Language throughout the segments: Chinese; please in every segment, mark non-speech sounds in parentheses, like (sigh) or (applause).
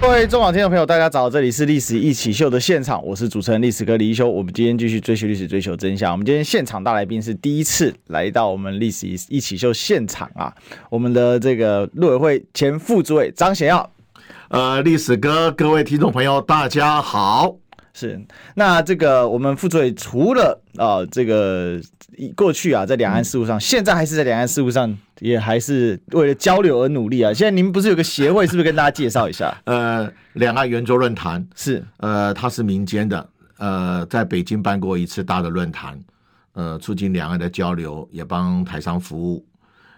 各位中广听众朋友，大家早！这里是历史一起秀的现场，我是主持人历史哥李一修。我们今天继续追寻历史，追求真相。我们今天现场大来宾是第一次来到我们历史一起秀现场啊，我们的这个陆委会前副主委张显耀。呃，历史哥，各位听众朋友，大家好。是，那这个我们副主委除了啊、呃，这个过去啊，在两岸事务上，嗯、现在还是在两岸事务上，也还是为了交流而努力啊。现在您不是有个协会，是不是跟大家介绍一下？(laughs) 呃，两岸圆桌论坛是，呃，它是民间的，呃，在北京办过一次大的论坛，呃，促进两岸的交流，也帮台商服务。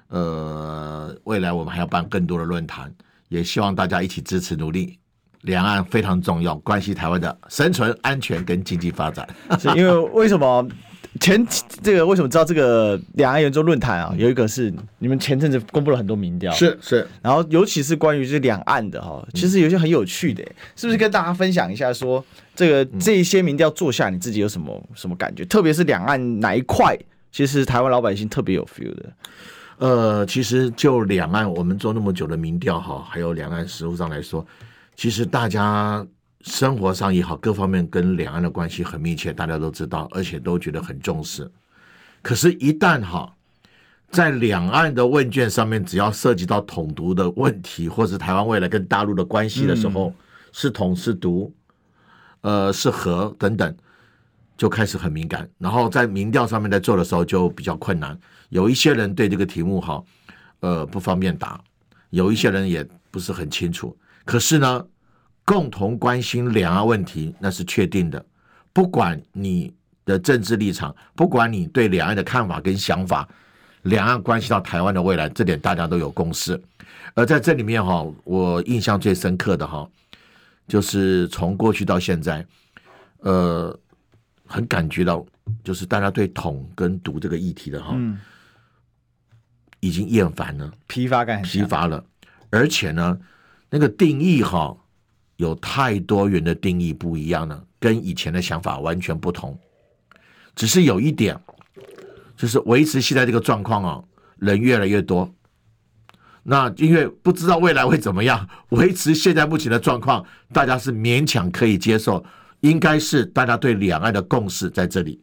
呃，未来我们还要办更多的论坛，也希望大家一起支持努力。两岸非常重要，关系台湾的生存、安全跟经济发展。(laughs) 是因为为什么前这个为什么知道这个两岸圆桌论坛啊？有一个是你们前阵子公布了很多民调，是是，然后尤其是关于这两岸的哈，其实有些很有趣的，是不是跟大家分享一下说这个这一些民调做下，你自己有什么什么感觉？特别是两岸哪一块，其实台湾老百姓特别有 feel 的。呃，其实就两岸我们做那么久的民调哈，还有两岸实务上来说。其实大家生活上也好，各方面跟两岸的关系很密切，大家都知道，而且都觉得很重视。可是，一旦哈在两岸的问卷上面，只要涉及到统独的问题，或是台湾未来跟大陆的关系的时候，嗯、是统是独，呃，是和等等，就开始很敏感。然后在民调上面在做的时候就比较困难。有一些人对这个题目哈，呃，不方便答；有一些人也不是很清楚。可是呢，共同关心两岸问题那是确定的，不管你的政治立场，不管你对两岸的看法跟想法，两岸关系到台湾的未来，这点大家都有共识。而在这里面哈，我印象最深刻的哈，就是从过去到现在，呃，很感觉到就是大家对统跟独这个议题的哈，嗯，已经厌烦了，疲乏感疲乏了，而且呢。那个定义哈，有太多元的定义不一样了，跟以前的想法完全不同。只是有一点，就是维持现在这个状况啊，人越来越多。那因为不知道未来会怎么样，(laughs) 维持现在目前的状况，大家是勉强可以接受。应该是大家对两岸的共识在这里。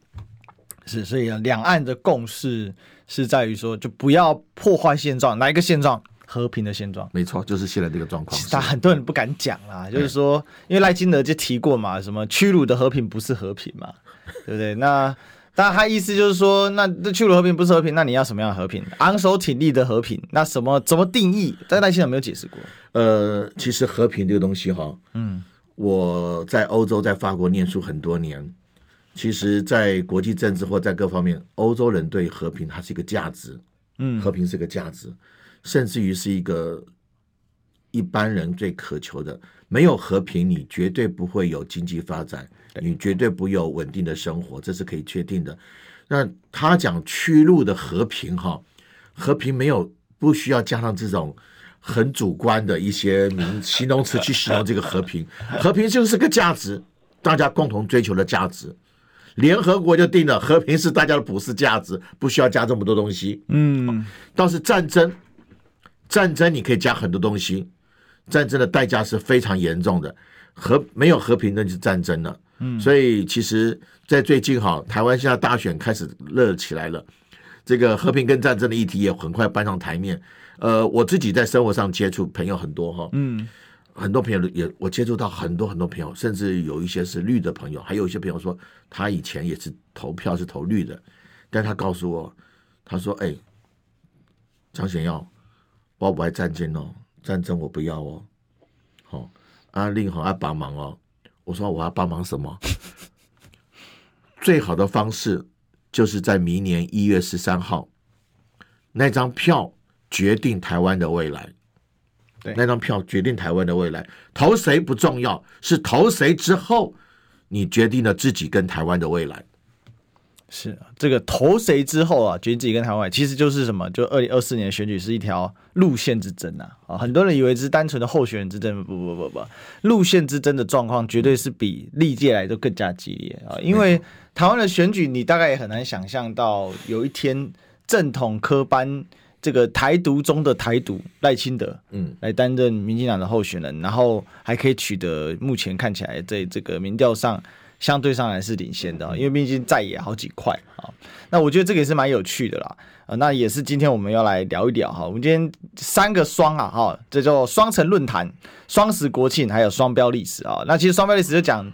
是，所以啊，两岸的共识是在于说，就不要破坏现状，哪一个现状？和平的现状，没错，就是现在这个状况。其实很多人不敢讲啦，就是说，因为赖金德就提过嘛，什么屈辱的和平不是和平嘛，(laughs) 对不对？那但他意思就是说，那这屈辱和平不是和平，那你要什么样的和平？昂首挺立的和平，那什么怎么定义？但赖金德没有解释过。呃，其实和平这个东西哈，嗯，我在欧洲在法国念书很多年，其实，在国际政治或在各方面，欧洲人对和平它是一个价值，嗯，和平是个价值。甚至于是一个一般人最渴求的，没有和平，你绝对不会有经济发展，你绝对不有稳定的生活，这是可以确定的。那他讲屈辱的和平，哈，和平没有不需要加上这种很主观的一些名形容词去形容这个和平，(laughs) 和平就是个价值，大家共同追求的价值。联合国就定了，和平是大家的普世价值，不需要加这么多东西。嗯，倒是战争。战争你可以加很多东西，战争的代价是非常严重的，和没有和平那就是战争了。嗯，所以其实，在最近哈，台湾现在大选开始热起来了，这个和平跟战争的议题也很快搬上台面。呃，我自己在生活上接触朋友很多哈，嗯，很多朋友也我接触到很多很多朋友，甚至有一些是绿的朋友，还有一些朋友说他以前也是投票是投绿的，但他告诉我，他说：“哎，张显耀。”我不爱战争哦，战争我不要哦。好、哦，阿令好爱帮忙哦。我说我要帮忙什么？最好的方式就是在明年一月十三号那张票决定台湾的未来。对，那张票决定台湾的未来，投谁不重要，是投谁之后，你决定了自己跟台湾的未来。是这个投谁之后啊，决定自己跟台湾，其实就是什么？就二零二四年的选举是一条路线之争呐啊！很多人以为只是单纯的候选人之争，不不不不，路线之争的状况绝对是比历届来都更加激烈啊！因为台湾的选举，你大概也很难想象到有一天正统科班这个台独中的台独赖清德，嗯，来担任民进党的候选人，然后还可以取得目前看起来在这个民调上。相对上来是领先的，因为毕竟在野好几块啊。那我觉得这个也是蛮有趣的啦。呃，那也是今天我们要来聊一聊哈。我们今天三个双啊哈，这叫双城论坛、双十国庆，还有双标历史啊。那其实双标历史就讲。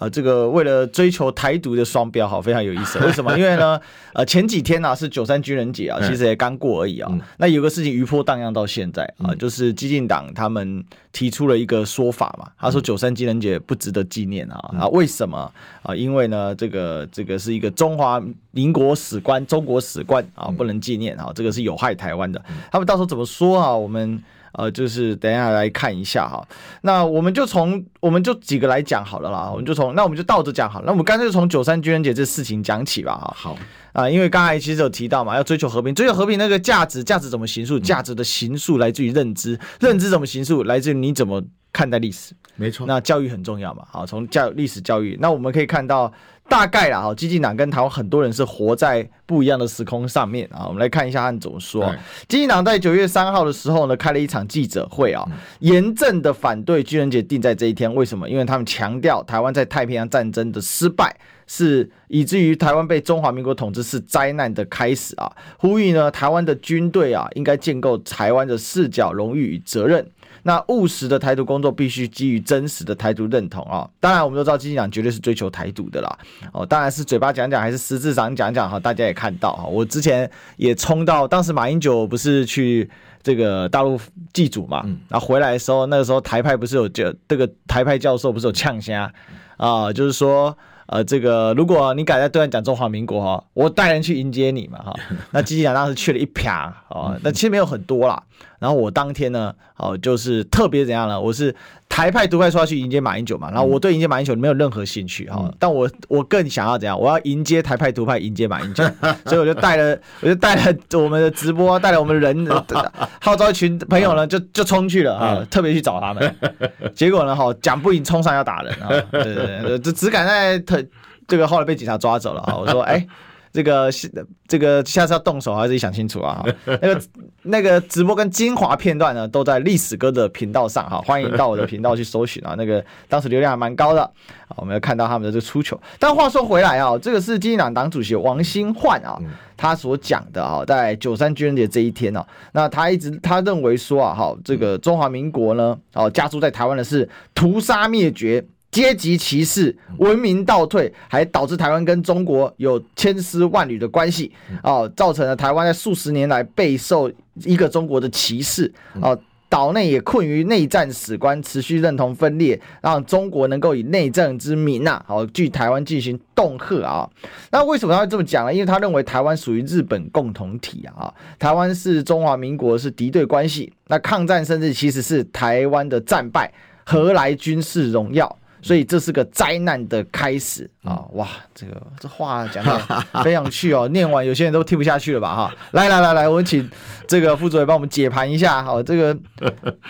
呃，这个为了追求台独的双标，哈，非常有意思。(laughs) 为什么？因为呢，呃，前几天呢、啊、是九三军人节啊，其实也刚过而已啊。嗯、那有个事情余波荡漾到现在啊，就是激进党他们提出了一个说法嘛，他说九三军人节不值得纪念啊。啊，为什么啊？因为呢，这个这个是一个中华民国史观、中国史观啊，不能纪念啊，这个是有害台湾的。他们到时候怎么说啊？我们。呃，就是等一下来看一下哈，那我们就从我们就几个来讲好了啦，我们就从那我们就倒着讲好了，那我们干脆就从九三军人节这事情讲起吧哈。好啊，因为刚才其实有提到嘛，要追求和平，追求和平那个价值，价值怎么形塑？价值的形塑来自于认知，认知怎么形塑？来自于你怎么看待历史？没错，那教育很重要嘛。好，从教历史教育，那我们可以看到。大概啦，哈，基进党跟台湾很多人是活在不一样的时空上面啊。我们来看一下他们怎么说。基进党在九月三号的时候呢，开了一场记者会啊，严正的反对军人节定在这一天。为什么？因为他们强调台湾在太平洋战争的失败，是以至于台湾被中华民国统治是灾难的开始啊。呼吁呢，台湾的军队啊，应该建构台湾的视角、荣誉与责任。那务实的台独工作必须基于真实的台独认同啊！当然，我们都知道基进党绝对是追求台独的啦。哦，当然是嘴巴讲讲，还是实质上讲讲哈？大家也看到哈，我之前也冲到，当时马英九不是去这个大陆祭祖嘛？然后回来的时候，那个时候台派不是有这这个台派教授不是有呛虾啊？就是说。呃，这个如果你敢在对岸讲中华民国哈，我带人去迎接你嘛哈。那基进党当时去了一啪哦，那其实没有很多啦。然后我当天呢，哦，就是特别怎样呢？我是。台派独派说要去迎接马英九嘛，然后我对迎接马英九没有任何兴趣哈，嗯、但我我更想要怎样？我要迎接台派独派迎接马英九，(laughs) 所以我就带了我就带了我们的直播，带了我们的人 (laughs) 号召一群朋友呢，就就冲去了啊，特别去找他们，(laughs) 结果呢哈，讲不赢冲上要打人啊，对对对，就只敢在特这个后来被警察抓走了啊，我说哎。欸这个是这个下次要动手，还是自己想清楚啊！那个那个直播跟精华片段呢，都在历史哥的频道上哈，(laughs) 欢迎到我的频道去搜寻啊。那个当时流量还蛮高的，我们要看到他们的这个出糗。但话说回来啊，这个是基进党党主席王新焕啊，他所讲的啊，在九三军人节这一天呢，那他一直他认为说啊，哈，这个中华民国呢，哦，加诸在台湾的是屠杀灭绝。阶级歧视、文明倒退，还导致台湾跟中国有千丝万缕的关系哦，造成了台湾在数十年来备受一个中国的歧视哦，岛内也困于内战史观，持续认同分裂，让中国能够以内政之名呐，好对台湾进行恫吓啊。那为什么他会这么讲呢？因为他认为台湾属于日本共同体啊，台湾是中华民国是敌对关系，那抗战甚至其实是台湾的战败，何来军事荣耀？所以这是个灾难的开始啊！哇，这个这话讲的 (laughs) 非常有趣哦，念完有些人都听不下去了吧？哈，来来来来，我们请这个副主委帮我们解盘一下。好，这个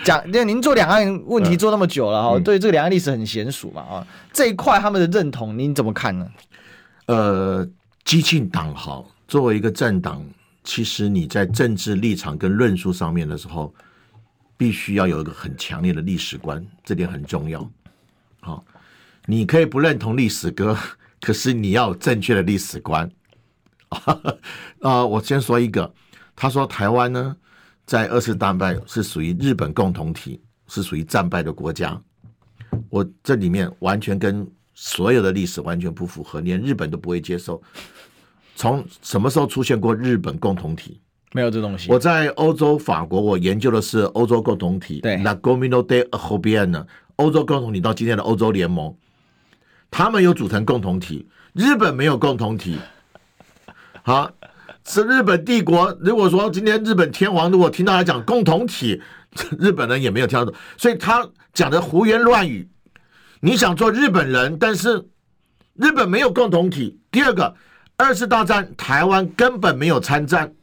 讲，因 (laughs) 为您做两岸问题做那么久了哈，对这个两岸历史很娴熟嘛啊，这一块他们的认同您怎么看呢？呃，激进党哈，作为一个政党，其实你在政治立场跟论述上面的时候，必须要有一个很强烈的历史观，这点很重要。好，你可以不认同历史哥，(laughs) 可是你要有正确的历史观。(laughs) 啊、我先说一个，他说台湾呢，在二次大败是属于日本共同体，是属于战败的国家。我这里面完全跟所有的历史完全不符合，连日本都不会接受。从什么时候出现过日本共同体？没有这东西。我在欧洲法国，我研究的是欧洲共同体。对，La Communauté Européenne 欧洲共同体到今天的欧洲联盟，他们有组成共同体，日本没有共同体。(laughs) 好，是日本帝国。如果说今天日本天皇如果听到他讲共同体，(laughs) 日本人也没有听到，所以他讲的胡言乱语。你想做日本人，但是日本没有共同体。第二个，二次大战台湾根本没有参战，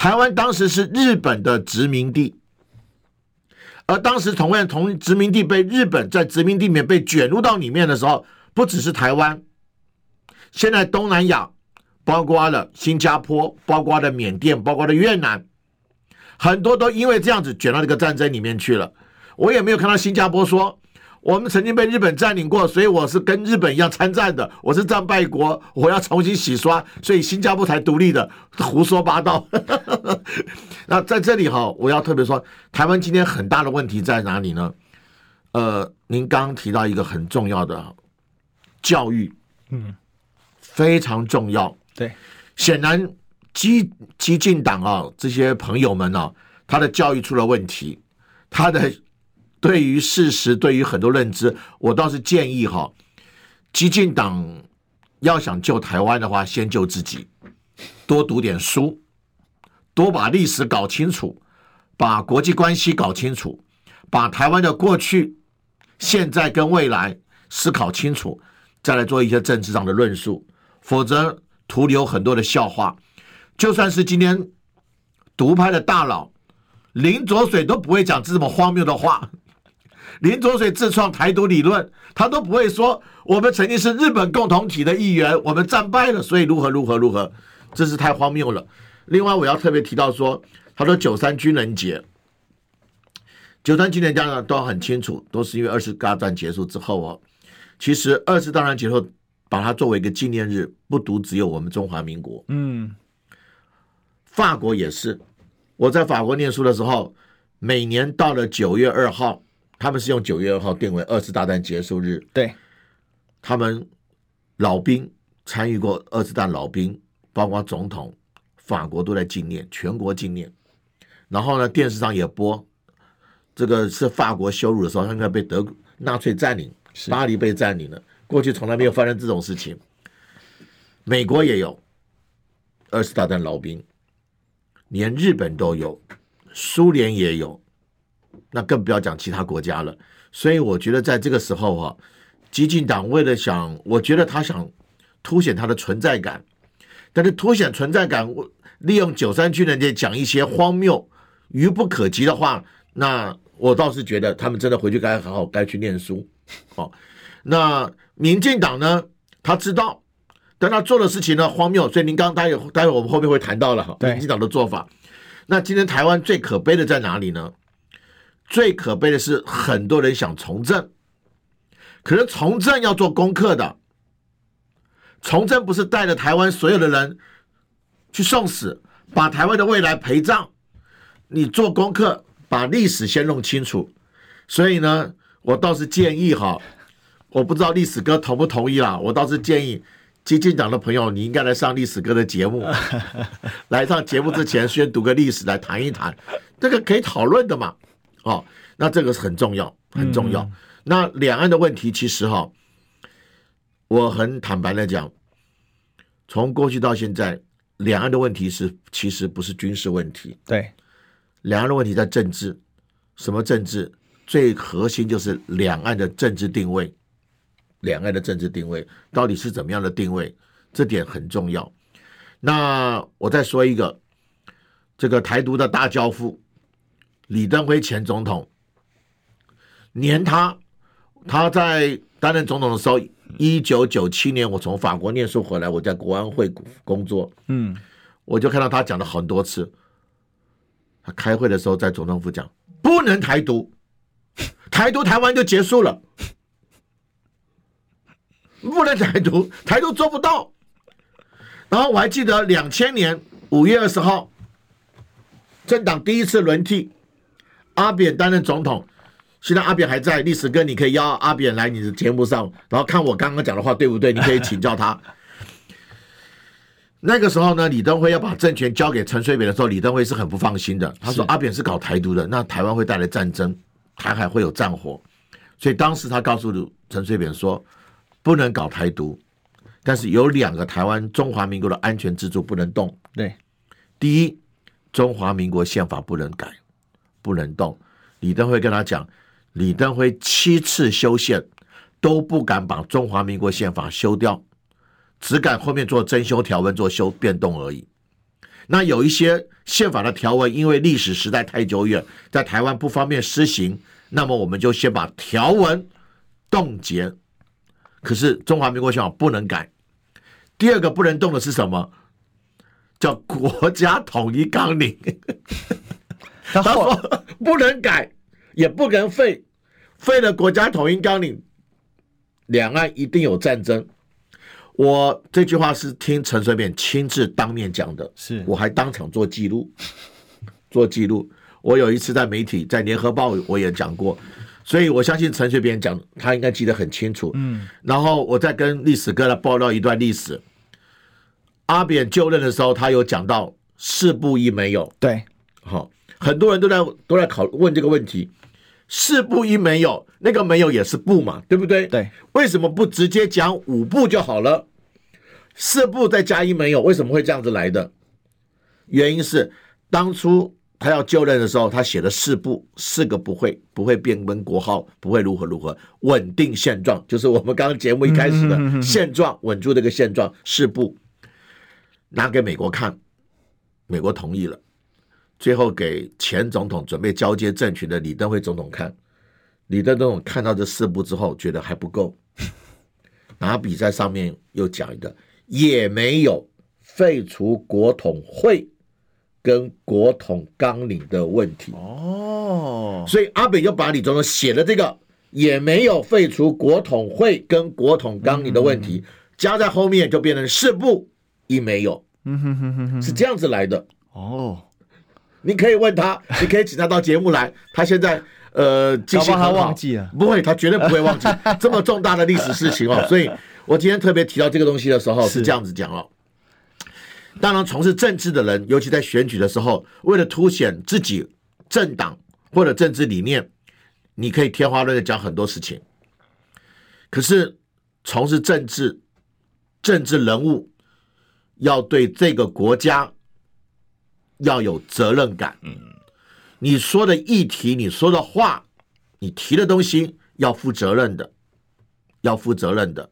台湾当时是日本的殖民地，而当时同样同殖民地被日本在殖民地里面被卷入到里面的时候，不只是台湾，现在东南亚，包括了新加坡，包括了缅甸，包括了越南，很多都因为这样子卷到这个战争里面去了。我也没有看到新加坡说。我们曾经被日本占领过，所以我是跟日本一样参战的。我是战败国，我要重新洗刷，所以新加坡才独立的，胡说八道。(laughs) 那在这里哈，我要特别说，台湾今天很大的问题在哪里呢？呃，您刚刚提到一个很重要的教育，嗯，非常重要。对，显然激激进党啊，这些朋友们呢、啊，他的教育出了问题，他的。对于事实，对于很多认知，我倒是建议哈，激进党要想救台湾的话，先救自己，多读点书，多把历史搞清楚，把国际关系搞清楚，把台湾的过去、现在跟未来思考清楚，再来做一些政治上的论述，否则徒留很多的笑话。就算是今天独派的大佬林卓水都不会讲这么荒谬的话。林卓水自创台独理论，他都不会说我们曾经是日本共同体的一员，我们战败了，所以如何如何如何，真是太荒谬了。另外，我要特别提到说，他说九三军人节，九三军人家呢都很清楚，都是因为二次大战结束之后哦。其实二次大战结束，把它作为一个纪念日，不独只有我们中华民国，嗯，法国也是。我在法国念书的时候，每年到了九月二号。他们是用九月二号定为二次大战结束日。对，他们老兵参与过二次大战，老兵包括总统，法国都在纪念，全国纪念。然后呢，电视上也播，这个是法国羞辱的时候，他应该被德纳粹占领，巴黎被占领了。过去从来没有发生这种事情。美国也有二次大战老兵，连日本都有，苏联也有。那更不要讲其他国家了，所以我觉得在这个时候啊，激进党为了想，我觉得他想凸显他的存在感，但是凸显存在感，利用九三军人节讲一些荒谬、愚不可及的话，那我倒是觉得他们真的回去该好好该去念书。哦，那民进党呢，他知道，但他做的事情呢荒谬，所以您刚刚待会待会我们后面会谈到了哈，民进党的做法。那今天台湾最可悲的在哪里呢？最可悲的是，很多人想从政，可是从政要做功课的。从政不是带着台湾所有的人去送死，把台湾的未来陪葬。你做功课，把历史先弄清楚。所以呢，我倒是建议哈，我不知道历史哥同不同意啦。我倒是建议激进党的朋友，你应该来上历史哥的节目。(laughs) 来上节目之前，先读个历史来谈一谈，这个可以讨论的嘛。哦，那这个是很重要，很重要。嗯、那两岸的问题，其实哈，我很坦白的讲，从过去到现在，两岸的问题是其实不是军事问题。对，两岸的问题在政治。什么政治？最核心就是两岸的政治定位。两岸的政治定位到底是怎么样的定位？这点很重要。那我再说一个，这个台独的大教父。李登辉前总统，连他，他在担任总统的时候，一九九七年，我从法国念书回来，我在国安会工作，嗯，我就看到他讲了很多次。他开会的时候在总统府讲，不能台独，台独台湾就结束了，不能台独，台独做不到。然后我还记得两千年五月二十号，政党第一次轮替。阿扁担任总统，现在阿扁还在。历史哥，你可以邀阿扁来你的节目上，然后看我刚刚讲的话对不对？你可以请教他。(laughs) 那个时候呢，李登辉要把政权交给陈水扁的时候，李登辉是很不放心的。他说：“阿扁是搞台独的，那台湾会带来战争，台海会有战火。”所以当时他告诉陈水扁说：“不能搞台独，但是有两个台湾中华民国的安全支柱不能动。对，第一，中华民国宪法不能改。”不能动。李登辉跟他讲，李登辉七次修宪都不敢把中华民国宪法修掉，只敢后面做增修条文做修变动而已。那有一些宪法的条文，因为历史时代太久远，在台湾不方便施行，那么我们就先把条文冻结。可是中华民国宪法不能改。第二个不能动的是什么？叫国家统一纲领。他说 (laughs) 不能改，也不能废，废了国家统一纲领，两岸一定有战争。我这句话是听陈水扁亲自当面讲的，是我还当场做记录，(laughs) 做记录。我有一次在媒体，在联合报我也讲过，所以我相信陈水扁讲，他应该记得很清楚。嗯，然后我再跟历史哥来报道一段历史。阿扁就任的时候，他有讲到四不一没有，对，好，很多人都在都在考问这个问题。四不一没有，那个没有也是不嘛，对不对？对，为什么不直接讲五不就好了？四不再加一没有，为什么会这样子来的？原因是当初他要就任的时候，他写了四不，四个不会，不会变更国号，不会如何如何，稳定现状，就是我们刚刚节目一开始的现状，稳住这个现状，四不拿给美国看，美国同意了。最后给前总统准备交接政权的李登辉总统看，李登辉总统看到这四部之后，觉得还不够，拿笔在上面又讲一个，也没有废除国统会跟国统纲领的问题。哦，所以阿北就把李总统写的这个也没有废除国统会跟国统纲领的问题加在后面，就变成四部一没有，嗯哼哼哼哼，是这样子来的。哦。你可以问他，你可以请他到节目来。他现在呃，记性很好，不会，他绝对不会忘记 (laughs) 这么重大的历史事情哦。所以我今天特别提到这个东西的时候是这样子讲哦。当然，从事政治的人，尤其在选举的时候，为了凸显自己政党或者政治理念，你可以天花乱坠讲很多事情。可是从事政治，政治人物要对这个国家。要有责任感，嗯，你说的议题，你说的话，你提的东西要负责任的，要负责任的。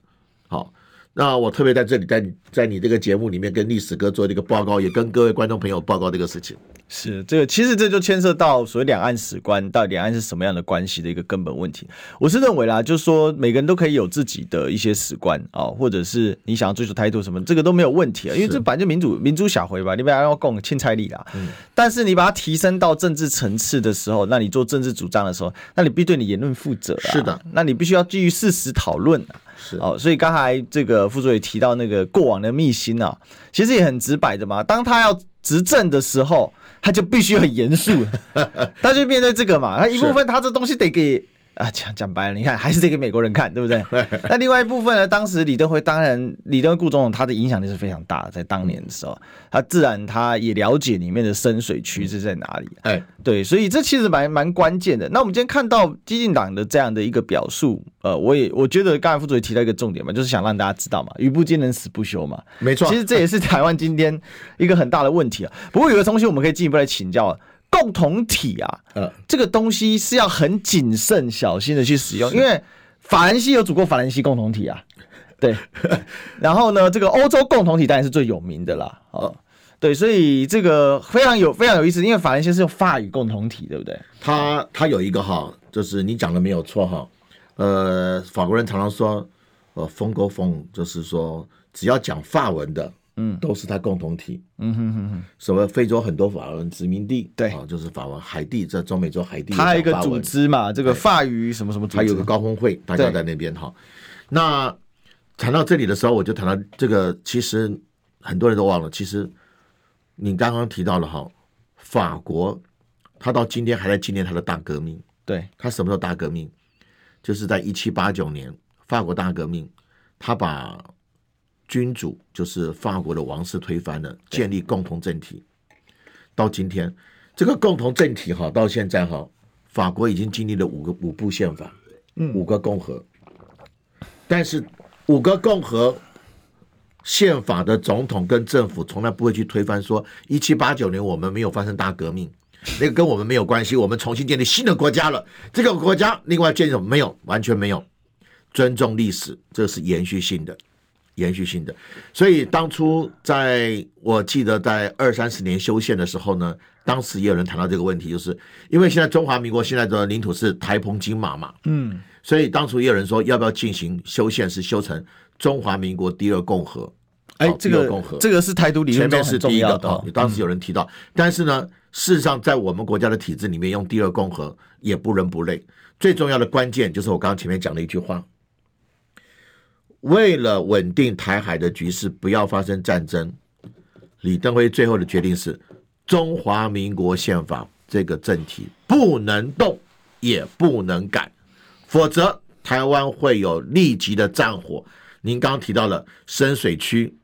好，那我特别在这里，在在你这个节目里面跟历史哥做这个报告，也跟各位观众朋友报告这个事情。是这个，其实这就牵涉到所谓两岸史观，到底两岸是什么样的关系的一个根本问题。我是认为啦，就是说每个人都可以有自己的一些史观啊，或者是你想要追求态度什么，这个都没有问题啊，因为这本来就民主民主小回吧，你不要要讲凊彩里啦。嗯。但是你把它提升到政治层次的时候，那你做政治主张的时候，那你必须对你言论负责啊。是的。那你必须要基于事实讨论啊。是。哦，所以刚才这个副座也提到那个过往的秘辛啊，其实也很直白的嘛，当他要执政的时候。他就必须很严肃，(laughs) 他就面对这个嘛。他一部分他这东西得给啊，讲讲白了，你看还是得给美国人看，对不对？那另外一部分呢？当时李登辉当然，李登辉顾总统他的影响力是非常大的，在当年的时候，他自然他也了解里面的深水区是在哪里。哎，对，所以这其实蛮蛮关键的。那我们今天看到激进党的这样的一个表述，呃，我也我觉得刚才副主席提到一个重点嘛，就是想让大家知道嘛，语不惊人死不休嘛。没错，其实这也是台湾今天一个很大的问题啊。不过有个东西我们可以进一步来请教。共同体啊，呃，这个东西是要很谨慎小心的去使用，因为法兰西有组过法兰西共同体啊，(laughs) 对。然后呢，这个欧洲共同体当然是最有名的啦，哦，对，所以这个非常有非常有意思，因为法兰西是用法语共同体，对不对？他他有一个哈，就是你讲的没有错哈，呃，法国人常常说，呃，风沟风，就是说只要讲法文的。嗯，都是他共同体。嗯哼哼哼，什么非洲很多法文殖民地，对，啊，就是法文海地，在中美洲海地，他一个组织嘛，这个法语什么什么组织，还有个高峰会，大家在那边哈。那谈到这里的时候，我就谈到这个，其实很多人都忘了，其实你刚刚提到了哈，法国，他到今天还在纪念他的大革命。对，他什么时候大革命？就是在一七八九年，法国大革命，他把。君主就是法国的王室推翻了，建立共同政体。到今天，这个共同政体哈，到现在哈，法国已经经历了五个五部宪法，嗯，五个共和。但是五个共和宪法的总统跟政府从来不会去推翻说，一七八九年我们没有发生大革命，(laughs) 那个跟我们没有关系，我们重新建立新的国家了。这个国家另外建立什么？没有，完全没有。尊重历史，这是延续性的。延续性的。所以当初在我记得在二三十年修宪的时候呢，当时也有人谈到这个问题，就是因为现在中华民国现在的领土是台澎金马嘛，嗯，所以当初也有人说要不要进行修宪，是修成中华民国第二共和。哎，这个这个是台独理论中很重要的。当时有人提到，但是呢，事实上在我们国家的体制里面，用第二共和也不伦不类。最重要的关键就是我刚刚前面讲的一句话：为了稳定台海的局势，不要发生战争，李登辉最后的决定是：中华民国宪法这个正题不能动，也不能改，否则台湾会有立即的战火。您刚刚提到了深水区。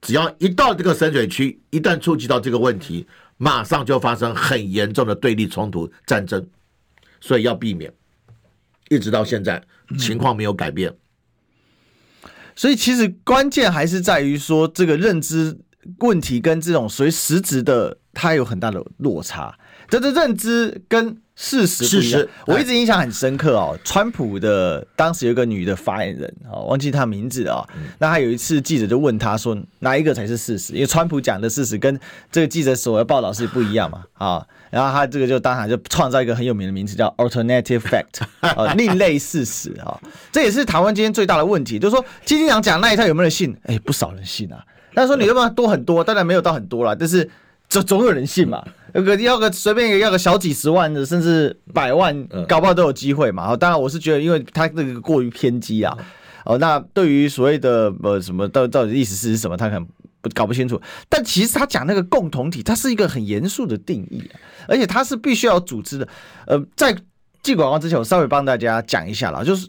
只要一到这个深水区，一旦触及到这个问题，马上就发生很严重的对立冲突、战争，所以要避免。一直到现在，情况没有改变。所以其实关键还是在于说，这个认知问题跟这种随实质的，它有很大的落差。这个认知跟。事实不一样，我一直印象很深刻哦。川普的当时有个女的发言人哦，忘记她名字啊。那她有一次记者就问他说：“哪一个才是事实？”因为川普讲的事实跟这个记者所要报道是不一样嘛啊。然后他这个就当场就创造一个很有名的名词叫 “alternative fact”，啊，(laughs) 另类事实啊。这也是台湾今天最大的问题，就是说，基金长讲那一套有没有人信？哎，不少人信啊。但是说你要不要多很多？当然没有到很多了，但是。这总有人信嘛，要个要个随便要个小几十万的，甚至百万，搞不好都有机会嘛。当然我是觉得，因为他这个过于偏激啊。哦，那对于所谓的呃什么到到底意思是什么，他可能不搞不清楚。但其实他讲那个共同体，它是一个很严肃的定义，而且它是必须要组织的。呃，在进广告之前，我稍微帮大家讲一下啦，就是。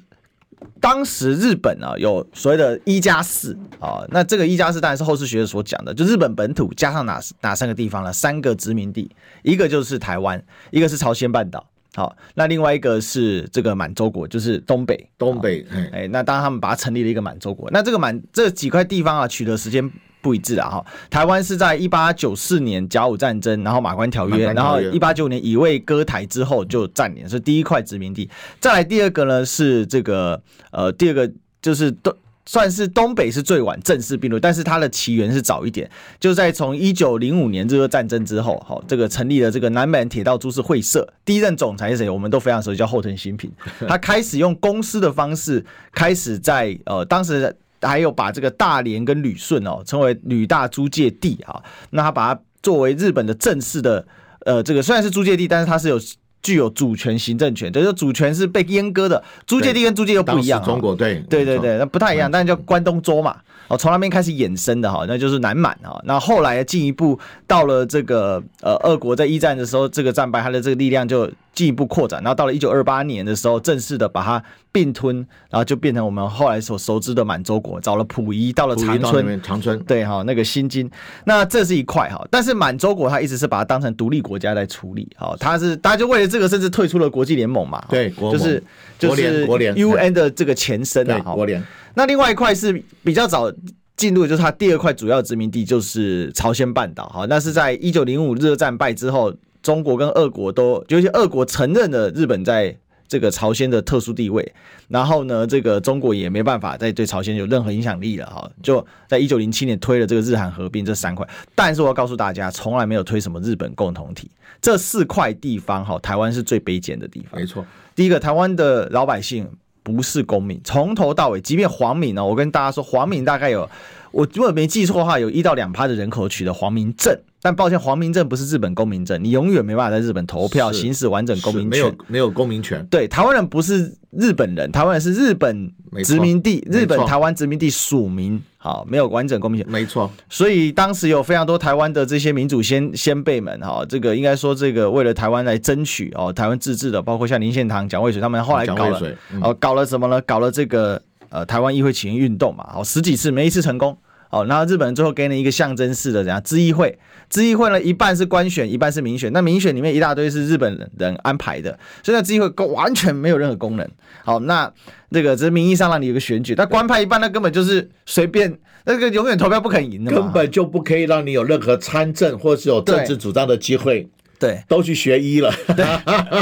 当时日本啊有所谓的一加四啊，那这个一加四当然是后世学者所讲的，就日本本土加上哪哪三个地方呢？三个殖民地，一个就是台湾，一个是朝鲜半岛，好，那另外一个是这个满洲国，就是东北，东北，哎，那当然他们把它成立了一个满洲国，那这个满这几块地方啊取得时间。不一致啊！哈，台湾是在一八九四年甲午战争，然后马关条约，然后一八九五年乙未割台之后就占领，是第一块殖民地。再来第二个呢是这个呃，第二个就是东算是东北是最晚正式并入，但是它的起源是早一点，就在从一九零五年这个战争之后，好，这个成立了这个南满铁道株式会社，第一任总裁是谁？我们都非常熟悉，叫后藤新平。他开始用公司的方式，开始在呃当时。还有把这个大连跟旅顺哦称为旅大租界地啊，那他把它作为日本的正式的呃这个虽然是租界地，但是它是有具有主权行政权，就是主权是被阉割的。租界地跟租界又不一样，中国对对对对，那不太一样，但是叫关东州嘛。哦，从那边开始衍生的哈，那就是南满哈。那后来进一步到了这个呃，俄国在一战的时候，这个战败，他的这个力量就进一步扩展。然后到了一九二八年的时候，正式的把它并吞，然后就变成我们后来所熟知的满洲国。找了溥仪，到了长春，长春对哈，那个新津。那这是一块哈，但是满洲国它一直是把它当成独立国家在处理。哈，他是大家就为了这个，甚至退出了国际联盟嘛。对，就是就是 UN 的这个前身啊。国联。那另外一块是比较早进入，就是它第二块主要殖民地，就是朝鲜半岛。哈，那是在一九零五日俄战败之后，中国跟俄国都，尤其俄国承认了日本在这个朝鲜的特殊地位。然后呢，这个中国也没办法再对朝鲜有任何影响力了。哈，就在一九零七年推了这个日韩合并这三块。但是我要告诉大家，从来没有推什么日本共同体。这四块地方，哈，台湾是最卑贱的地方。没错，第一个，台湾的老百姓。不是公民，从头到尾，即便皇敏呢，我跟大家说，皇敏大概有，我如果没记错的话，有一到两趴的人口取得皇民证。但抱歉，皇民证不是日本公民证，你永远没办法在日本投票，行使完整公民权，没有没有公民权。对，台湾人不是日本人，台湾人是日本殖民地，日本台湾殖民地属民，好，没有完整公民权。没错，所以当时有非常多台湾的这些民主先先辈们，哈，这个应该说这个为了台湾来争取哦，台湾自治的，包括像林献堂、蒋渭水他们后来搞了，哦，搞了什么呢？搞了这个呃台湾议会起义运动嘛，好，十几次没一次成功。哦，然后日本人最后给你一个象征式的怎样？知议会，知议会呢，一半是官选，一半是民选。那民选里面一大堆是日本人安排的，所以那知议会完全没有任何功能。好，那这个只是名义上让你有个选举，但官派一半，那根本就是随便，那个永远投票不肯赢的，根本就不可以让你有任何参政或是有政治主张的机会。对，都去学医了。对，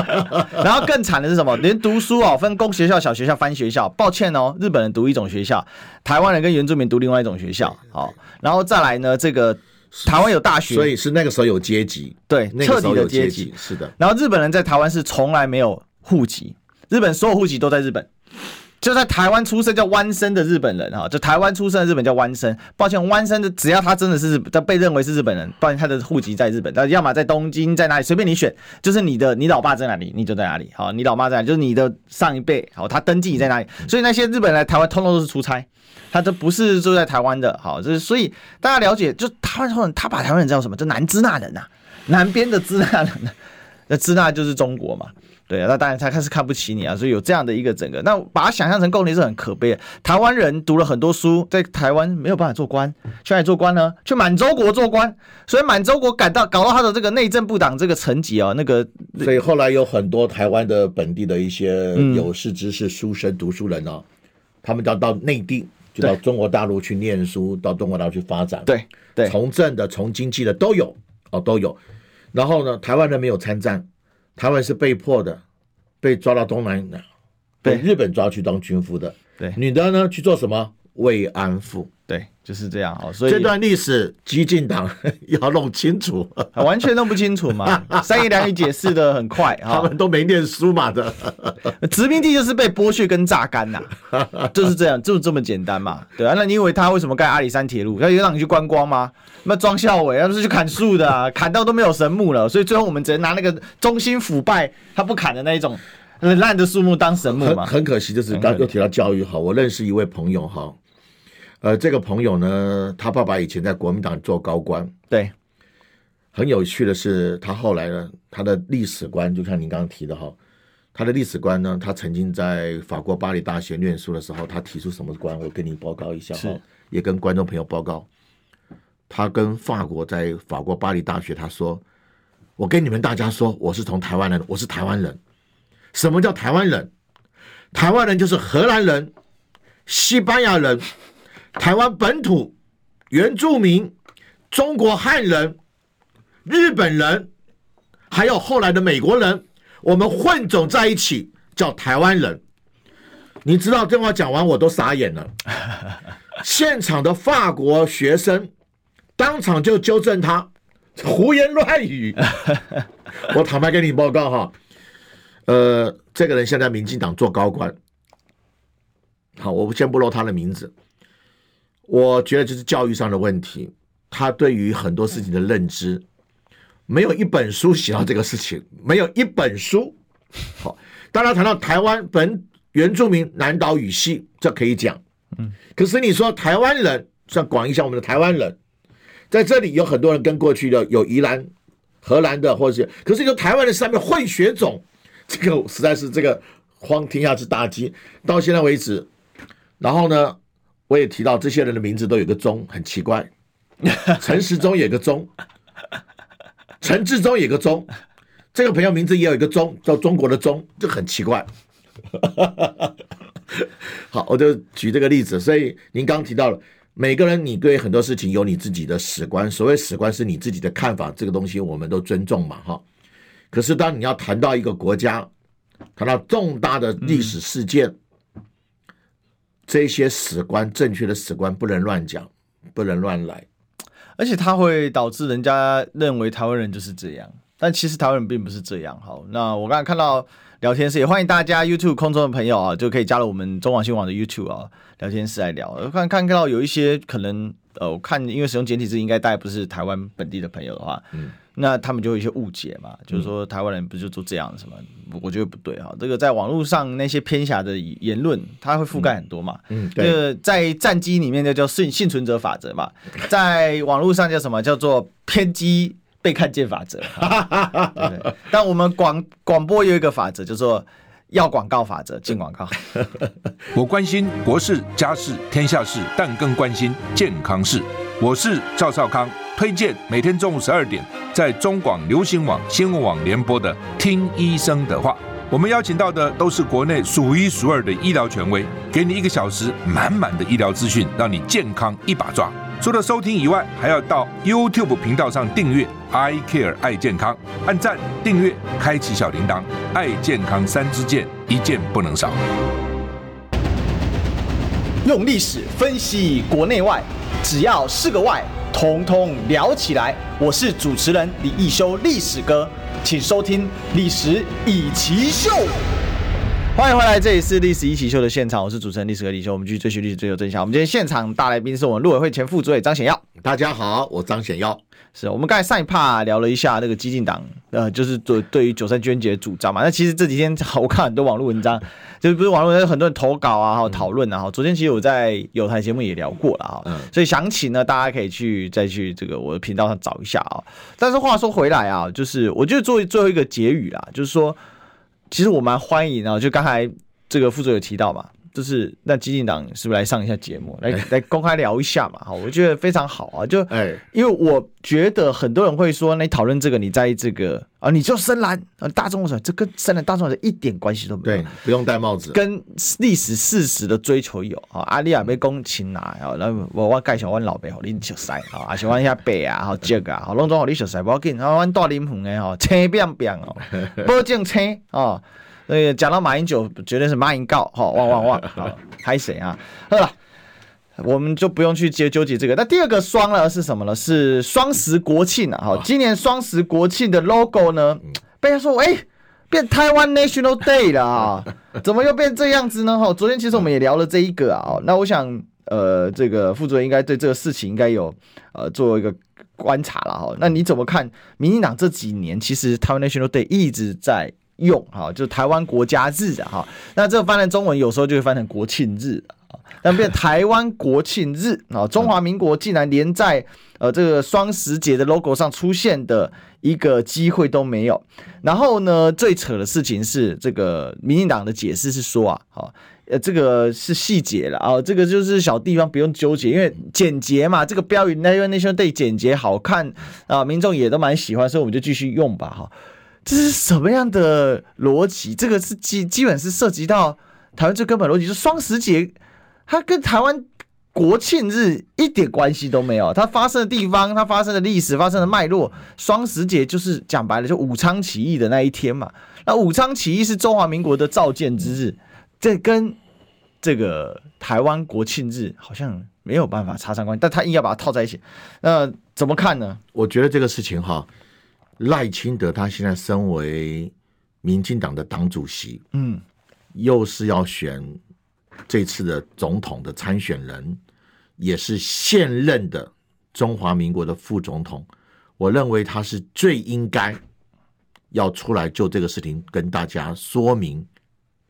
(laughs) 然后更惨的是什么？连读书哦，分公学校、小学校、翻学校。抱歉哦，日本人读一种学校，台湾人跟原住民读另外一种学校。好，然后再来呢，这个台湾有大学，所以是那个时候有阶级，对，彻底的阶级。是的。然后日本人在台湾是从来没有户籍，日本所有户籍都在日本。就在台湾出生叫弯生的日本人哈，就台湾出生的日本叫弯生。抱歉，弯生的只要他真的是他被认为是日本人，抱歉他的户籍在日本，但要么在东京，在哪里随便你选，就是你的你老爸在哪里你就在哪里，好，你老妈在哪就是你的上一辈，好，他登记你在哪里。所以那些日本人来台湾通通都是出差，他都不是住在台湾的，好，就是所以大家了解，就台湾人他把台湾人叫什么？就南支那人呐、啊，南边的支那人，那支那就是中国嘛。对啊，那当然他开始看不起你啊，所以有这样的一个整个，那把它想象成共体是很可悲的。台湾人读了很多书，在台湾没有办法做官，去哪里做官呢？去满洲国做官，所以满洲国感到搞到他的这个内政部长这个层级啊，那个，所以后来有很多台湾的本地的一些有识之士、书生、读书人啊，嗯、他们要到内地，就到中国大陆去念书，到中国大陆去发展，对对，从政的、从经济的都有哦，都有。然后呢，台湾人没有参战。台湾是被迫的，被抓到东南亚，被日本抓去当军夫的。对，女的呢去做什么？慰安妇。对，就是这样啊。所以这段历史，激进党 (laughs) 要弄清楚，完全弄不清楚嘛。(laughs) 三言两语解释的很快，他们都没念书嘛的。(laughs) 殖民地就是被剥削跟榨干呐，就是这样，就这么简单嘛。对啊，那你以为他为什么盖阿里山铁路？他要让你去观光吗？那庄孝伟要不是去砍树的，啊，砍到都没有神木了，所以最后我们只能拿那个中心腐败他不砍的那一种烂的树木当神木嘛。很很可惜，就是刚刚又提到教育哈，我认识一位朋友哈，呃，这个朋友呢，他爸爸以前在国民党做高官，对，很有趣的是，他后来呢，他的历史观就像您刚刚提的哈，他的历史观呢，他曾经在法国巴黎大学念书的时候，他提出什么观，我跟你报告一下哈，也跟观众朋友报告。他跟法国在法国巴黎大学，他说：“我跟你们大家说，我是从台湾来的，我是台湾人。什么叫台湾人？台湾人就是荷兰人、西班牙人、台湾本土原住民、中国汉人、日本人，还有后来的美国人，我们混种在一起叫台湾人。你知道这话讲完，我都傻眼了。(laughs) 现场的法国学生。”当场就纠正他胡言乱语。(laughs) 我坦白跟你报告哈，呃，这个人现在民进党做高官。好，我先不露他的名字。我觉得这是教育上的问题，他对于很多事情的认知，没有一本书写到这个事情，没有一本书。好，当然谈到台湾本原住民南岛语系，这可以讲。嗯，可是你说台湾人，像广义上我们的台湾人。在这里有很多人跟过去的有宜兰、荷兰的，或者是，可是有台湾的上面混血种，这个实在是这个荒天下之大稽。到现在为止，然后呢，我也提到这些人的名字都有个忠，很奇怪，陈时中有个忠，陈志忠有个忠，这个朋友名字也有一个忠，叫中国的忠，这很奇怪。好，我就举这个例子，所以您刚提到了。每个人，你对很多事情有你自己的史观。所谓史观，是你自己的看法，这个东西我们都尊重嘛，哈。可是，当你要谈到一个国家，谈到重大的历史事件，这些史观，正确的史观不能乱讲，不能乱来，而且它会导致人家认为台湾人就是这样，但其实台湾人并不是这样。好，那我刚才看到聊天室，也欢迎大家 YouTube 空中的朋友啊，就可以加入我们中广新闻网的 YouTube 啊。聊天室来聊，看看看到有一些可能，呃，我看因为使用简体字，应该大概不是台湾本地的朋友的话，嗯，那他们就有一些误解嘛，就是说台湾人不就做这样什么？我觉得不对哈，这个在网络上那些偏狭的言论，它会覆盖很多嘛，嗯，这个在战机里面就叫幸幸存者法则嘛，(laughs) 在网络上叫什么？叫做偏激被看见法则，对对，但我们广广播有一个法则，叫做。要广告法则，进广告。(laughs) 我关心国事、家事、天下事，但更关心健康事。我是赵少康，推荐每天中午十二点在中广流行网、新闻网联播的《听医生的话》。我们邀请到的都是国内数一数二的医疗权威，给你一个小时满满的医疗资讯，让你健康一把抓。除了收听以外，还要到 YouTube 频道上订阅 “I Care 爱健康”，按赞、订阅、开启小铃铛，爱健康三支箭，一件不能少。用历史分析国内外，只要是个“外”，通通聊起来。我是主持人李易修，历史哥，请收听《历史以奇秀》。欢迎回来，这里是历史一起秀的现场，我是主持人历史和李修，我们继续追寻历史，追求真相。我们今天现场大来宾是我们陆委会前副主委张显耀。大家好，我张显耀。是我们刚才上一趴聊了一下那个激进党，呃，就是对对于九三军人节的主张嘛。那其实这几天我看很多网络文章，(laughs) 就是不是网络文章很多人投稿啊，还有讨论啊。哈，昨天其实我在有台节目也聊过了啊，嗯，所以详情呢，大家可以去再去这个我的频道上找一下啊。但是话说回来啊，就是我觉得作为最后一个结语啦，就是说。其实我蛮欢迎啊，就刚才这个副座有提到嘛，就是那激进党是不是来上一下节目，来来公开聊一下嘛？哈，我觉得非常好啊，就哎，因为我觉得很多人会说，你讨论这个，你在意这个啊，你就深蓝啊，大众什这跟深蓝大众的一点关系都没有，对，不用戴帽子，跟历史事实的追求有啊。阿里亚被公擒拿啊，那我我介绍我老爸好，你熟悉啊，啊，喜欢一下北啊，好这个啊，好拢总好你熟悉，不要紧啊，我大林红的哦，青变变哦，(laughs) 保证青哦。那个讲到马英九，绝对是马英告，哈，汪汪汪，(laughs) 好，还谁啊？好了，我们就不用去接纠结这个。那第二个双呢是什么呢？是双十国庆啊！哈，今年双十国庆的 logo 呢，被他说，哎、欸，变台湾 National Day 了啊？(laughs) 怎么又变这样子呢？哈，昨天其实我们也聊了这一个啊。那我想，呃，这个副主任应该对这个事情应该有呃做一个观察了哈。那你怎么看？民进党这几年其实台湾 National Day 一直在。用哈，就台湾国家日啊哈，那这个翻成中文有时候就会翻成国庆日啊，那变台湾国庆日啊，中华民国竟然连在呃这个双十节的 logo 上出现的一个机会都没有。然后呢，最扯的事情是这个民进党的解释是说啊，哈，呃这个是细节了啊，这个就是小地方不用纠结，因为简洁嘛，这个标语 National Day 简洁好看啊，民众也都蛮喜欢，所以我们就继续用吧哈。这是什么样的逻辑？这个是基基本是涉及到台湾最根本逻辑，就是双十节，它跟台湾国庆日一点关系都没有。它发生的地方，它发生的历史，发生的脉络，双十节就是讲白了，就武昌起义的那一天嘛。那武昌起义是中华民国的造建之日，这跟这个台湾国庆日好像没有办法插上关系，但他硬要把它套在一起，那怎么看呢？我觉得这个事情哈。赖清德他现在身为民进党的党主席，嗯，又是要选这次的总统的参选人，也是现任的中华民国的副总统。我认为他是最应该要出来就这个事情跟大家说明、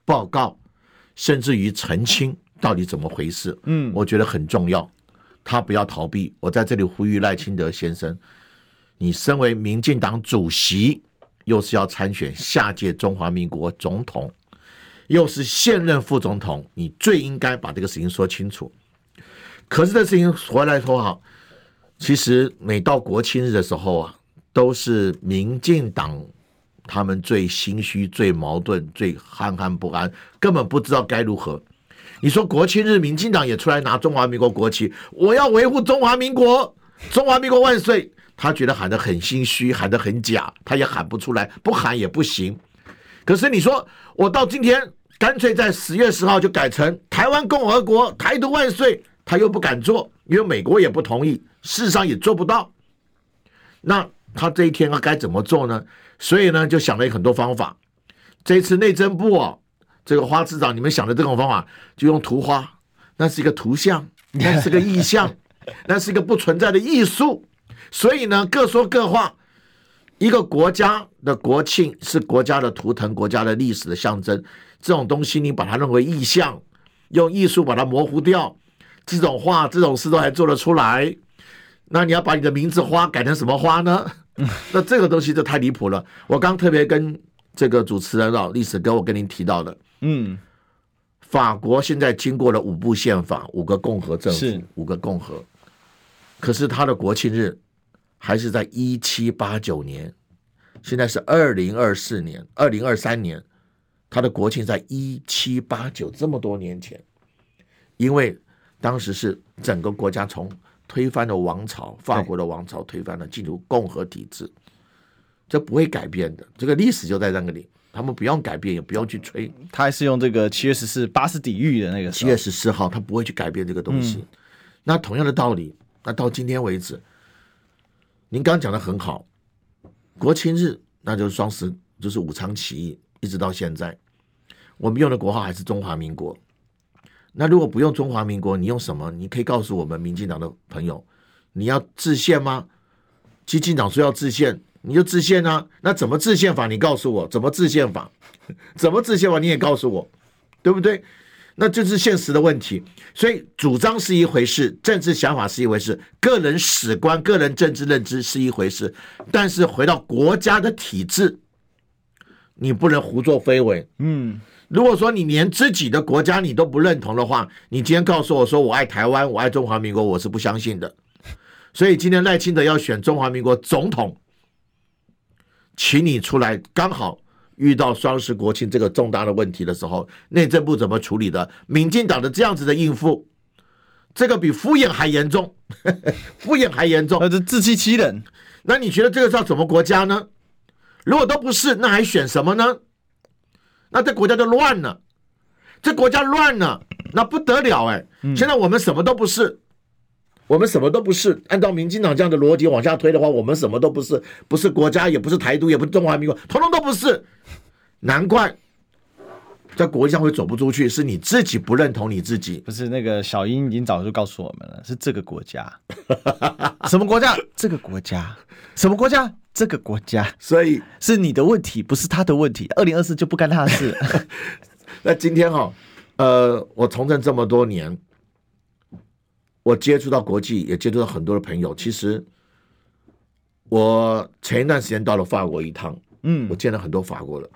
报告，甚至于澄清到底怎么回事。嗯，我觉得很重要，他不要逃避。我在这里呼吁赖清德先生。你身为民进党主席，又是要参选下届中华民国总统，又是现任副总统，你最应该把这个事情说清楚。可是这事情回来说哈，其实每到国庆日的时候啊，都是民进党他们最心虚、最矛盾、最憨憨不安，根本不知道该如何。你说国庆日，民进党也出来拿中华民国国旗，我要维护中华民国，中华民国万岁。他觉得喊得很心虚，喊得很假，他也喊不出来，不喊也不行。可是你说，我到今天干脆在十月十号就改成台湾共和国台独万岁，他又不敢做，因为美国也不同意，事实上也做不到。那他这一天该怎么做呢？所以呢，就想了很多方法。这次内政部哦，这个花次长，你们想的这种方法，就用图花，那是一个图像，那是个意象，那是一个不存在的艺术。所以呢，各说各话。一个国家的国庆是国家的图腾、国家的历史的象征，这种东西你把它认为意象，用艺术把它模糊掉，这种话、这种事都还做得出来。那你要把你的名字花改成什么花呢？那这个东西就太离谱了。我刚特别跟这个主持人老历史哥，我跟您提到的，嗯，法国现在经过了五部宪法、五个共和政府、五个共和，可是他的国庆日。还是在一七八九年，现在是二零二四年、二零二三年，他的国庆在一七八九这么多年前，因为当时是整个国家从推翻了王朝，法国的王朝推翻了，进入共和体制，这不会改变的。这个历史就在那个里，他们不用改变，也不用去吹。他还是用这个七月十四巴士底狱的那个七月十四号，他不会去改变这个东西。嗯、那同样的道理，那到今天为止，您刚讲的很好，国庆日那就是双十，就是武昌起义，一直到现在，我们用的国号还是中华民国。那如果不用中华民国，你用什么？你可以告诉我们民进党的朋友，你要制宪吗？基进党说要制宪，你就制宪啊。那怎么制宪法？你告诉我怎么制宪法？(laughs) 怎么制宪法？你也告诉我，对不对？那这是现实的问题。所以主张是一回事，政治想法是一回事，个人史观、个人政治认知是一回事。但是回到国家的体制，你不能胡作非为。嗯。如果说你连自己的国家你都不认同的话，你今天告诉我说我爱台湾，我爱中华民国，我是不相信的。所以今天赖清德要选中华民国总统，请你出来。刚好遇到双十国庆这个重大的问题的时候，内政部怎么处理的？民进党的这样子的应付，这个比敷衍还严重，(laughs) 敷衍还严重，那是自欺欺人。那你觉得这个叫什么国家呢？如果都不是，那还选什么呢？那这国家就乱了，这国家乱了，那不得了哎！现在我们什么都不是，我们什么都不是。按照民进党这样的逻辑往下推的话，我们什么都不是，不是国家，也不是台独，也不是中华民国，统统都不是。难怪在国际上会走不出去，是你自己不认同你自己。不是那个小英已经早就告诉我们了，是这个国家，(laughs) 什么国家？这个国家，什么国家？这个国家，所以是你的问题，不是他的问题。二零二四就不干他的事。(laughs) 那今天哈、哦，呃，我从政这么多年，我接触到国际，也接触到很多的朋友。其实，我前一段时间到了法国一趟，嗯，我见了很多法国人，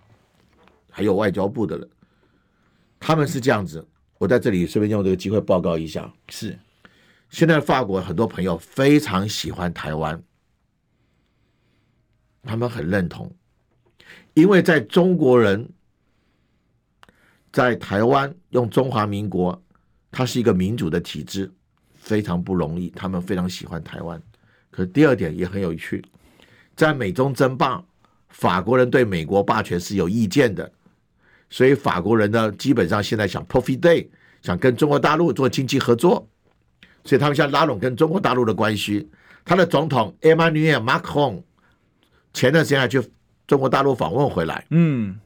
还有外交部的人，他们是这样子。我在这里顺便用这个机会报告一下，是现在法国很多朋友非常喜欢台湾。他们很认同，因为在中国人在台湾用中华民国，它是一个民主的体制，非常不容易。他们非常喜欢台湾。可第二点也很有趣，在美中争霸，法国人对美国霸权是有意见的，所以法国人呢，基本上现在想 profit day，想跟中国大陆做经济合作，所以他们想拉拢跟中国大陆的关系。他的总统 Emmanuel Macron。前段时间还去中国大陆访问回来，嗯，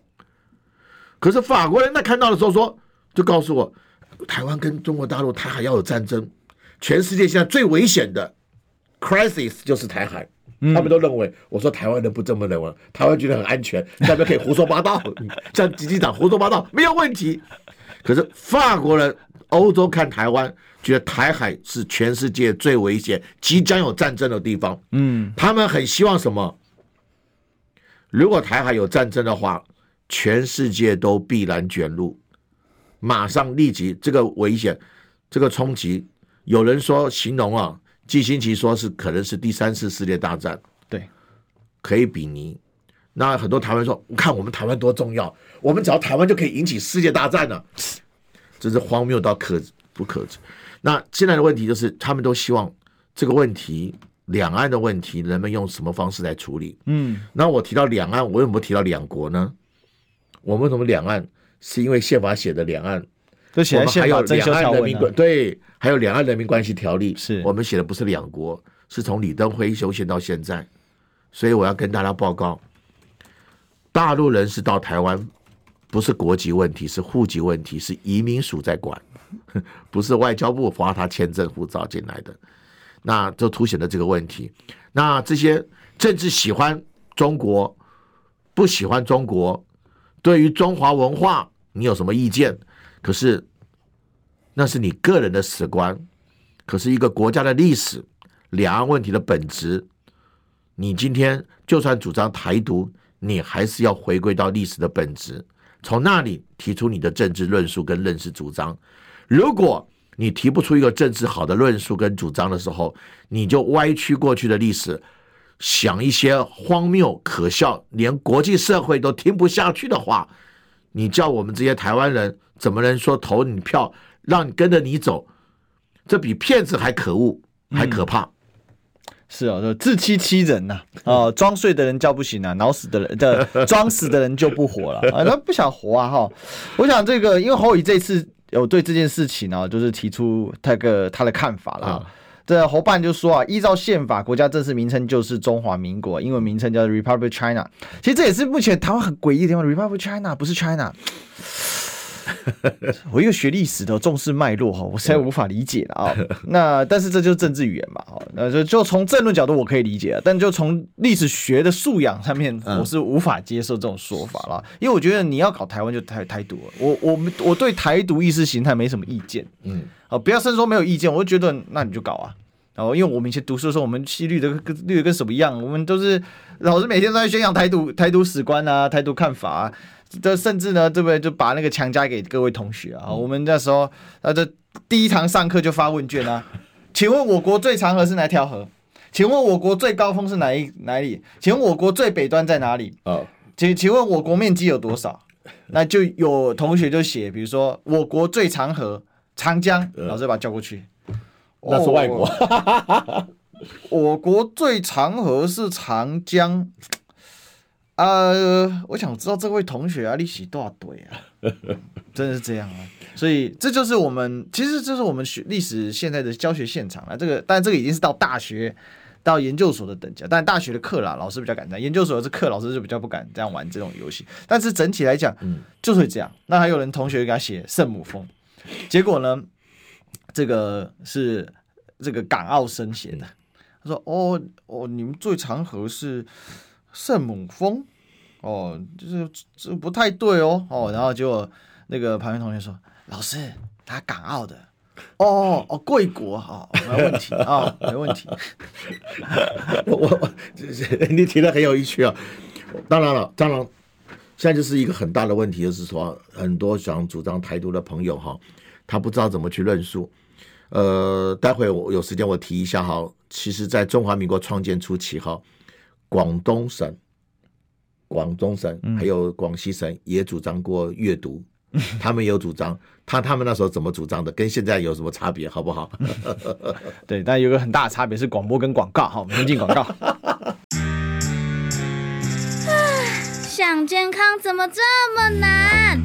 可是法国人那看到的时候说，就告诉我，台湾跟中国大陆他还要有战争，全世界现在最危险的 crisis 就是台海，他们都认为，我说台湾人不这么认为，台湾觉得很安全，大家可以胡说八道，像基进党胡说八道没有问题，可是法国人、欧洲看台湾，觉得台海是全世界最危险、即将有战争的地方，嗯，他们很希望什么？如果台海有战争的话，全世界都必然卷入，马上立即这个危险，这个冲击，有人说形容啊，季辛奇说是可能是第三次世界大战，对，可以比拟。那很多台湾说，看我们台湾多重要，我们只要台湾就可以引起世界大战了，真是荒谬到可不可止。那现在的问题就是，他们都希望这个问题。两岸的问题，人们用什么方式来处理？嗯，那我提到两岸，我为什么提到两国呢？我们为什么两岸？是因为宪法写的两岸，就写在宪法增修条文呢？对，还有两岸人民关系条例，是我们写的不是两国，是从李登辉修宪到现在。所以我要跟大家报告，大陆人是到台湾，不是国籍问题，是户籍问题，是移民署在管，(laughs) 不是外交部发他签证护照进来的。那就凸显了这个问题。那这些政治喜欢中国，不喜欢中国，对于中华文化你有什么意见？可是那是你个人的史观。可是一个国家的历史，两岸问题的本质，你今天就算主张台独，你还是要回归到历史的本质，从那里提出你的政治论述跟认识主张。如果你提不出一个政治好的论述跟主张的时候，你就歪曲过去的历史，想一些荒谬可笑，连国际社会都听不下去的话，你叫我们这些台湾人怎么能说投你票，让你跟着你走？这比骗子还可恶。还可怕。嗯是哦，自欺欺人呐、啊！哦，装睡的人叫不醒啊，脑死的人的 (laughs) 装死的人就不活了啊！他不想活啊！哈，我想这个，因为侯友宜这次有对这件事情呢、啊，就是提出他个他的看法了。嗯、这侯办就说啊，依照宪法，国家正式名称就是中华民国，英文名称叫 Republic China。其实这也是目前台湾很诡异的地方，Republic China 不是 China。(laughs) 我一个学历史的重视脉络哈，我实在无法理解了啊。(laughs) 那但是这就是政治语言嘛，那就就从政论角度我可以理解，但就从历史学的素养上面，我是无法接受这种说法了。因为我觉得你要搞台湾就台台独，我我我对台独意识形态没什么意见，嗯，哦，不要甚至说没有意见，我就觉得那你就搞啊。然后因为我们以前读书的时候，我们系绿的跟绿的跟什么一样，我们都是老师每天都在宣扬台独台独史观啊，台独看法啊。这甚至呢，对不对？就把那个强加给各位同学啊！我们那时候，啊，这第一堂上课就发问卷啊，请问我国最长河是哪条河？请问我国最高峰是哪一哪里？请问我国最北端在哪里？哦，请请问我国面积有多少？那就有同学就写，比如说我国最长河长江，老师把他叫过去，那是外国。我国最长河是长江。呃，我想知道这位同学啊，历史多少对啊？(laughs) 真的是这样啊！所以这就是我们，其实这是我们学历史现在的教学现场啊。这个，但这个已经是到大学、到研究所的等级。但大学的课啦，老师比较敢这样；研究所的课，老师就比较不敢这样玩这种游戏。但是整体来讲，嗯，就是这样。那还有人同学给他写圣母峰，结果呢，这个是这个港澳生写的。他说：“哦哦，你们最长河是。”圣母峰，哦，就是这不太对哦，哦，然后结果那个旁边同学说：“老师，他港澳的，哦哦，贵国哈，没问题啊，没问题。(laughs) 我”我我，你提的很有意趣啊。当然了，当然，现在就是一个很大的问题，就是说很多想主张台独的朋友哈，他不知道怎么去论述。呃，待会我有时间我提一下哈，其实在中华民国创建初期哈。广东省、广东省还有广西省也主张过阅读，嗯、(laughs) 他们有主张，他他们那时候怎么主张的，跟现在有什么差别，好不好？(laughs) 对，但有个很大的差别是广播跟广告，哈，我们先进广告。(laughs) 想健康怎么这么难？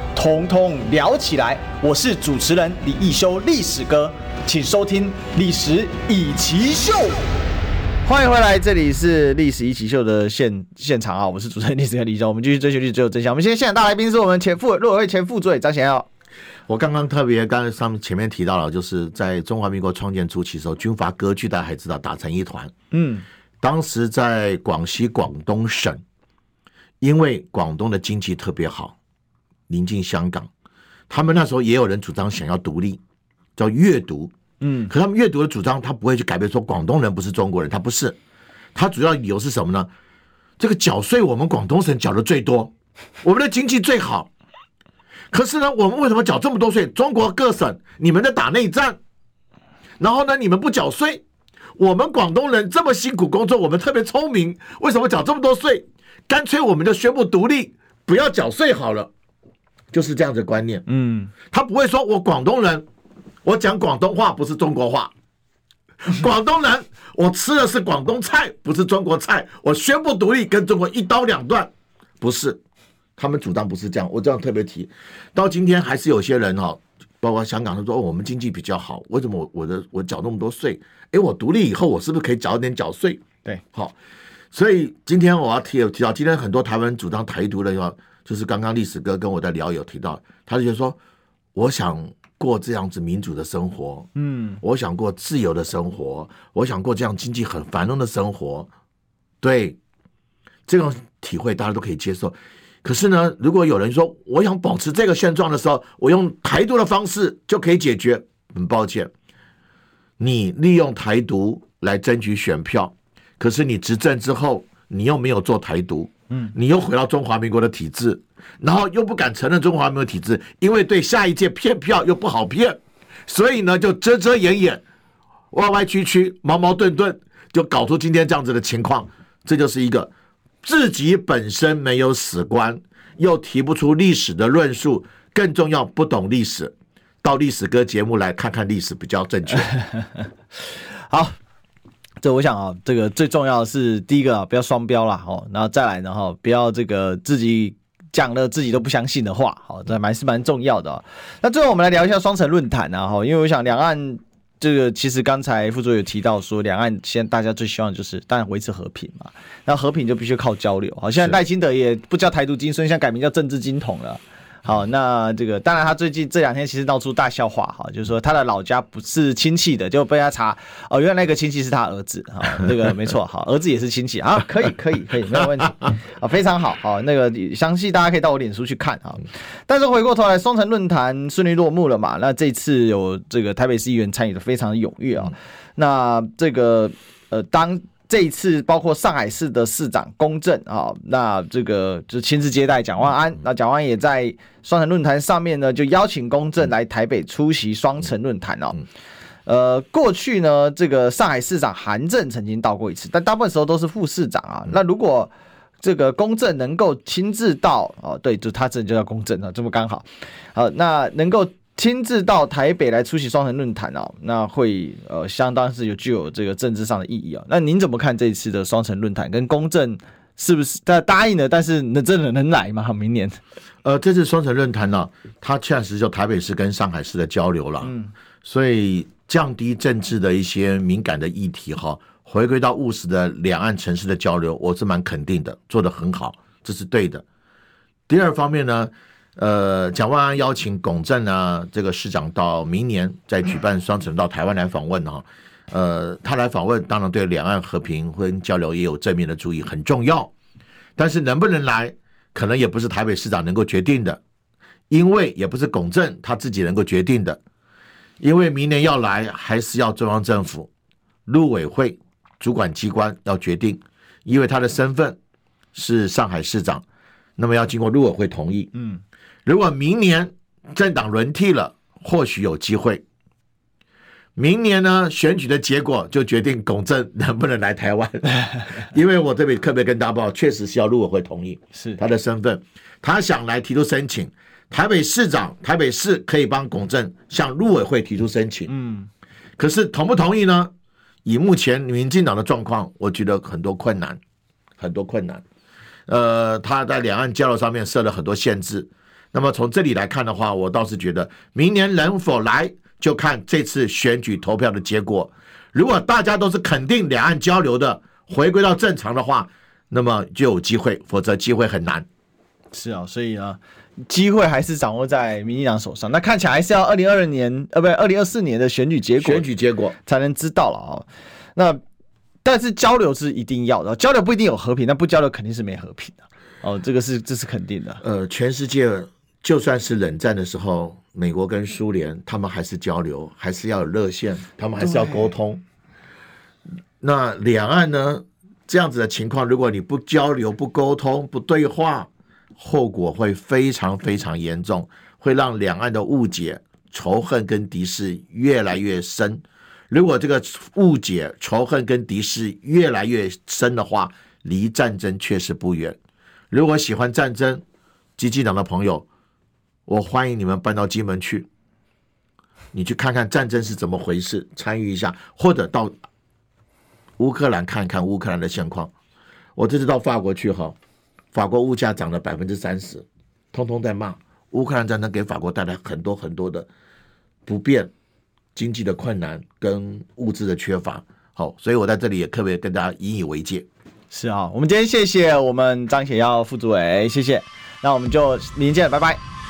统统聊起来。我是主持人李易修，历史哥，请收听《历史以奇秀》。欢迎回来，这里是历史一起秀的现现场啊！我是主持人历史哥李修，我们继续追求历史最有真相。我们今天现场大来宾是我们前副陆委会前副主委张贤耀。我刚刚特别刚才上面前面提到了，就是在中华民国创建初期的时候，军阀割据，大家还知道打成一团。嗯，当时在广西广东省，因为广东的经济特别好，临近香港，他们那时候也有人主张想要独立，叫粤独。嗯，可他们阅读的主张，他不会去改变说广东人不是中国人，他不是，他主要理由是什么呢？这个缴税我们广东省缴的最多，我们的经济最好，可是呢，我们为什么缴这么多税？中国各省你们在打内战，然后呢，你们不缴税，我们广东人这么辛苦工作，我们特别聪明，为什么缴这么多税？干脆我们就宣布独立，不要缴税好了，就是这样子的观念。嗯，他不会说我广东人。我讲广东话不是中国话，(laughs) 广东人，我吃的是广东菜，不是中国菜。我宣布独立，跟中国一刀两断，不是，他们主张不是这样。我这样特别提，到今天还是有些人哈，包括香港他说，哦，我们经济比较好，为什么我我的我缴那么多税？诶，我独立以后，我是不是可以缴一点缴税？对，好，所以今天我要提有提到，今天很多台湾人主张台独的话，就是刚刚历史哥跟我的聊有提到，他就说，我想。过这样子民主的生活，嗯，我想过自由的生活，我想过这样经济很繁荣的生活，对，这种体会大家都可以接受。可是呢，如果有人说我想保持这个现状的时候，我用台独的方式就可以解决，很抱歉，你利用台独来争取选票，可是你执政之后，你又没有做台独，嗯，你又回到中华民国的体制，然后又不敢承认中华民国体制，因为对下一届骗票又不好骗，所以呢就遮遮掩掩、歪歪曲曲、矛矛盾盾，就搞出今天这样子的情况。这就是一个自己本身没有史观，又提不出历史的论述，更重要不懂历史，到历史哥节目来看看历史比较正确。(laughs) 好。这我想啊，这个最重要的是第一个啊，不要双标啦，哦，然后再来呢哈，不要这个自己讲了自己都不相信的话，好，这蛮是蛮重要的。那最后我们来聊一下双城论坛啊，哈，因为我想两岸这个其实刚才副座有提到说，两岸现在大家最希望就是当然维持和平嘛，那和平就必须靠交流。好，现在赖清德也不叫台独金孙，现在改名叫政治金统了。好，那这个当然，他最近这两天其实闹出大笑话哈，就是说他的老家不是亲戚的，就被他查哦，原来那个亲戚是他儿子哈，这个没错，好，儿子也是亲戚啊，可以可以可以，没有问题啊，非常好，好，那个详细大家可以到我脸书去看啊。但是回过头来，双城论坛顺利落幕了嘛？那这次有这个台北市议员参与的非常的踊跃啊，那这个呃当。这一次包括上海市的市长龚正啊，那这个就亲自接待蒋万安，那蒋万安也在双城论坛上面呢，就邀请龚正来台北出席双城论坛哦。呃，过去呢，这个上海市长韩正曾经到过一次，但大部分时候都是副市长啊。那如果这个公正能够亲自到哦，对，就他这就叫公正啊，这么刚好，好，那能够。亲自到台北来出席双城论坛哦，那会呃相当是有具有这个政治上的意义啊、那您怎么看这一次的双城论坛跟公正是不是他答应了，但是能真的能来吗？明年？呃，这次双城论坛呢，它确实就台北市跟上海市的交流了，嗯，所以降低政治的一些敏感的议题哈，回归到务实的两岸城市的交流，我是蛮肯定的，做得很好，这是对的。第二方面呢？呃，蒋万安邀请龚正啊，这个市长到明年再举办双城到台湾来访问哈、啊。呃，他来访问，当然对两岸和平跟交流也有正面的注意，很重要。但是能不能来，可能也不是台北市长能够决定的，因为也不是龚正他自己能够决定的，因为明年要来，还是要中央政府、陆委会主管机关要决定，因为他的身份是上海市长，那么要经过陆委会同意，嗯。如果明年政党轮替了，或许有机会。明年呢，选举的结果就决定龚正能不能来台湾。(laughs) 因为我这边特别跟大家报，确实需要陆委会同意，是他的身份，他想来提出申请。台北市长、台北市可以帮龚正向陆委会提出申请。嗯，可是同不同意呢？以目前民进党的状况，我觉得很多困难，很多困难。呃，他在两岸交流上面设了很多限制。那么从这里来看的话，我倒是觉得明年能否来，就看这次选举投票的结果。如果大家都是肯定两岸交流的，回归到正常的话，那么就有机会；否则机会很难。是啊，所以啊，机会还是掌握在民进党手上。那看起来还是要二零二二年，呃，不对，二零二四年的选举结果，选举结果才能知道了啊。那但是交流是一定要的，交流不一定有和平，那不交流肯定是没和平的。哦，这个是这是肯定的。呃，全世界。就算是冷战的时候，美国跟苏联他们还是交流，还是要有热线，他们还是要沟通。那两岸呢？这样子的情况，如果你不交流、不沟通、不对话，后果会非常非常严重，会让两岸的误解、仇恨跟敌视越来越深。如果这个误解、仇恨跟敌视越来越深的话，离战争确实不远。如果喜欢战争，激进党的朋友。我欢迎你们搬到金门去，你去看看战争是怎么回事，参与一下，或者到乌克兰看看乌克兰的现况。我这次到法国去哈，法国物价涨了百分之三十，通通在骂乌克兰战争给法国带来很多很多的不便、经济的困难跟物资的缺乏。好，所以我在这里也特别跟大家引以为戒。是啊，我们今天谢谢我们张显耀副主委，谢谢。那我们就明天见，拜拜。